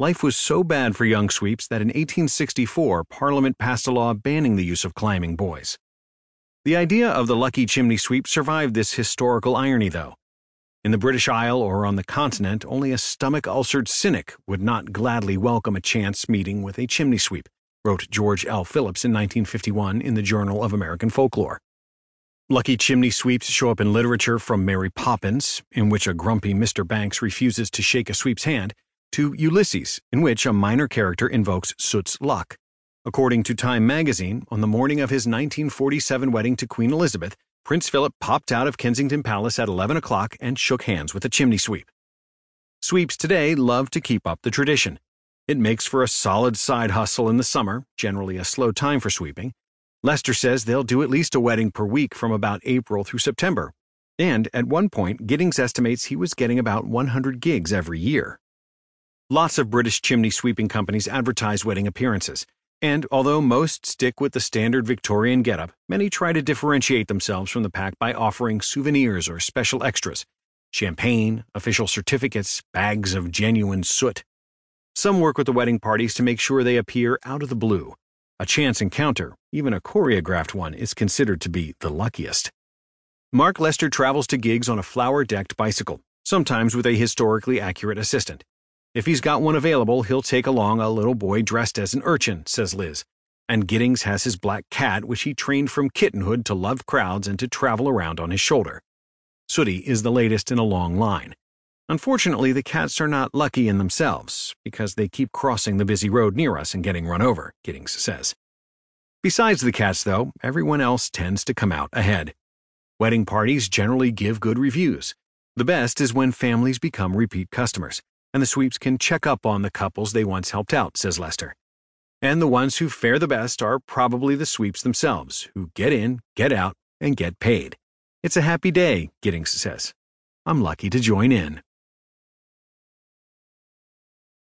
life was so bad for young sweeps that in 1864 Parliament passed a law banning the use of climbing boys. The idea of the lucky chimney sweep survived this historical irony, though. In the British Isle or on the continent, only a stomach ulcered cynic would not gladly welcome a chance meeting with a chimney sweep, wrote George L. Phillips in 1951 in the Journal of American Folklore. Lucky chimney sweeps show up in literature from Mary Poppins, in which a grumpy Mr. Banks refuses to shake a sweep's hand, to Ulysses, in which a minor character invokes Soot's luck. According to Time magazine, on the morning of his 1947 wedding to Queen Elizabeth, Prince Philip popped out of Kensington Palace at 11 o'clock and shook hands with a chimney sweep. Sweeps today love to keep up the tradition. It makes for a solid side hustle in the summer, generally a slow time for sweeping, Lester says they'll do at least a wedding per week from about April through September. And at one point, Giddings estimates he was getting about 100 gigs every year. Lots of British chimney sweeping companies advertise wedding appearances. And although most stick with the standard Victorian getup, many try to differentiate themselves from the pack by offering souvenirs or special extras champagne, official certificates, bags of genuine soot. Some work with the wedding parties to make sure they appear out of the blue, a chance encounter, even a choreographed one, is considered to be the luckiest. Mark Lester travels to gigs on a flower decked bicycle, sometimes with a historically accurate assistant. If he's got one available, he'll take along a little boy dressed as an urchin, says Liz. And Giddings has his black cat, which he trained from kittenhood to love crowds and to travel around on his shoulder. Sooty is the latest in a long line. Unfortunately, the cats are not lucky in themselves, because they keep crossing the busy road near us and getting run over, Giddings says. Besides the cats, though, everyone else tends to come out ahead. Wedding parties generally give good reviews. The best is when families become repeat customers, and the sweeps can check up on the couples they once helped out, says Lester. And the ones who fare the best are probably the sweeps themselves, who get in, get out, and get paid. It's a happy day, Giddings says. I'm lucky to join in.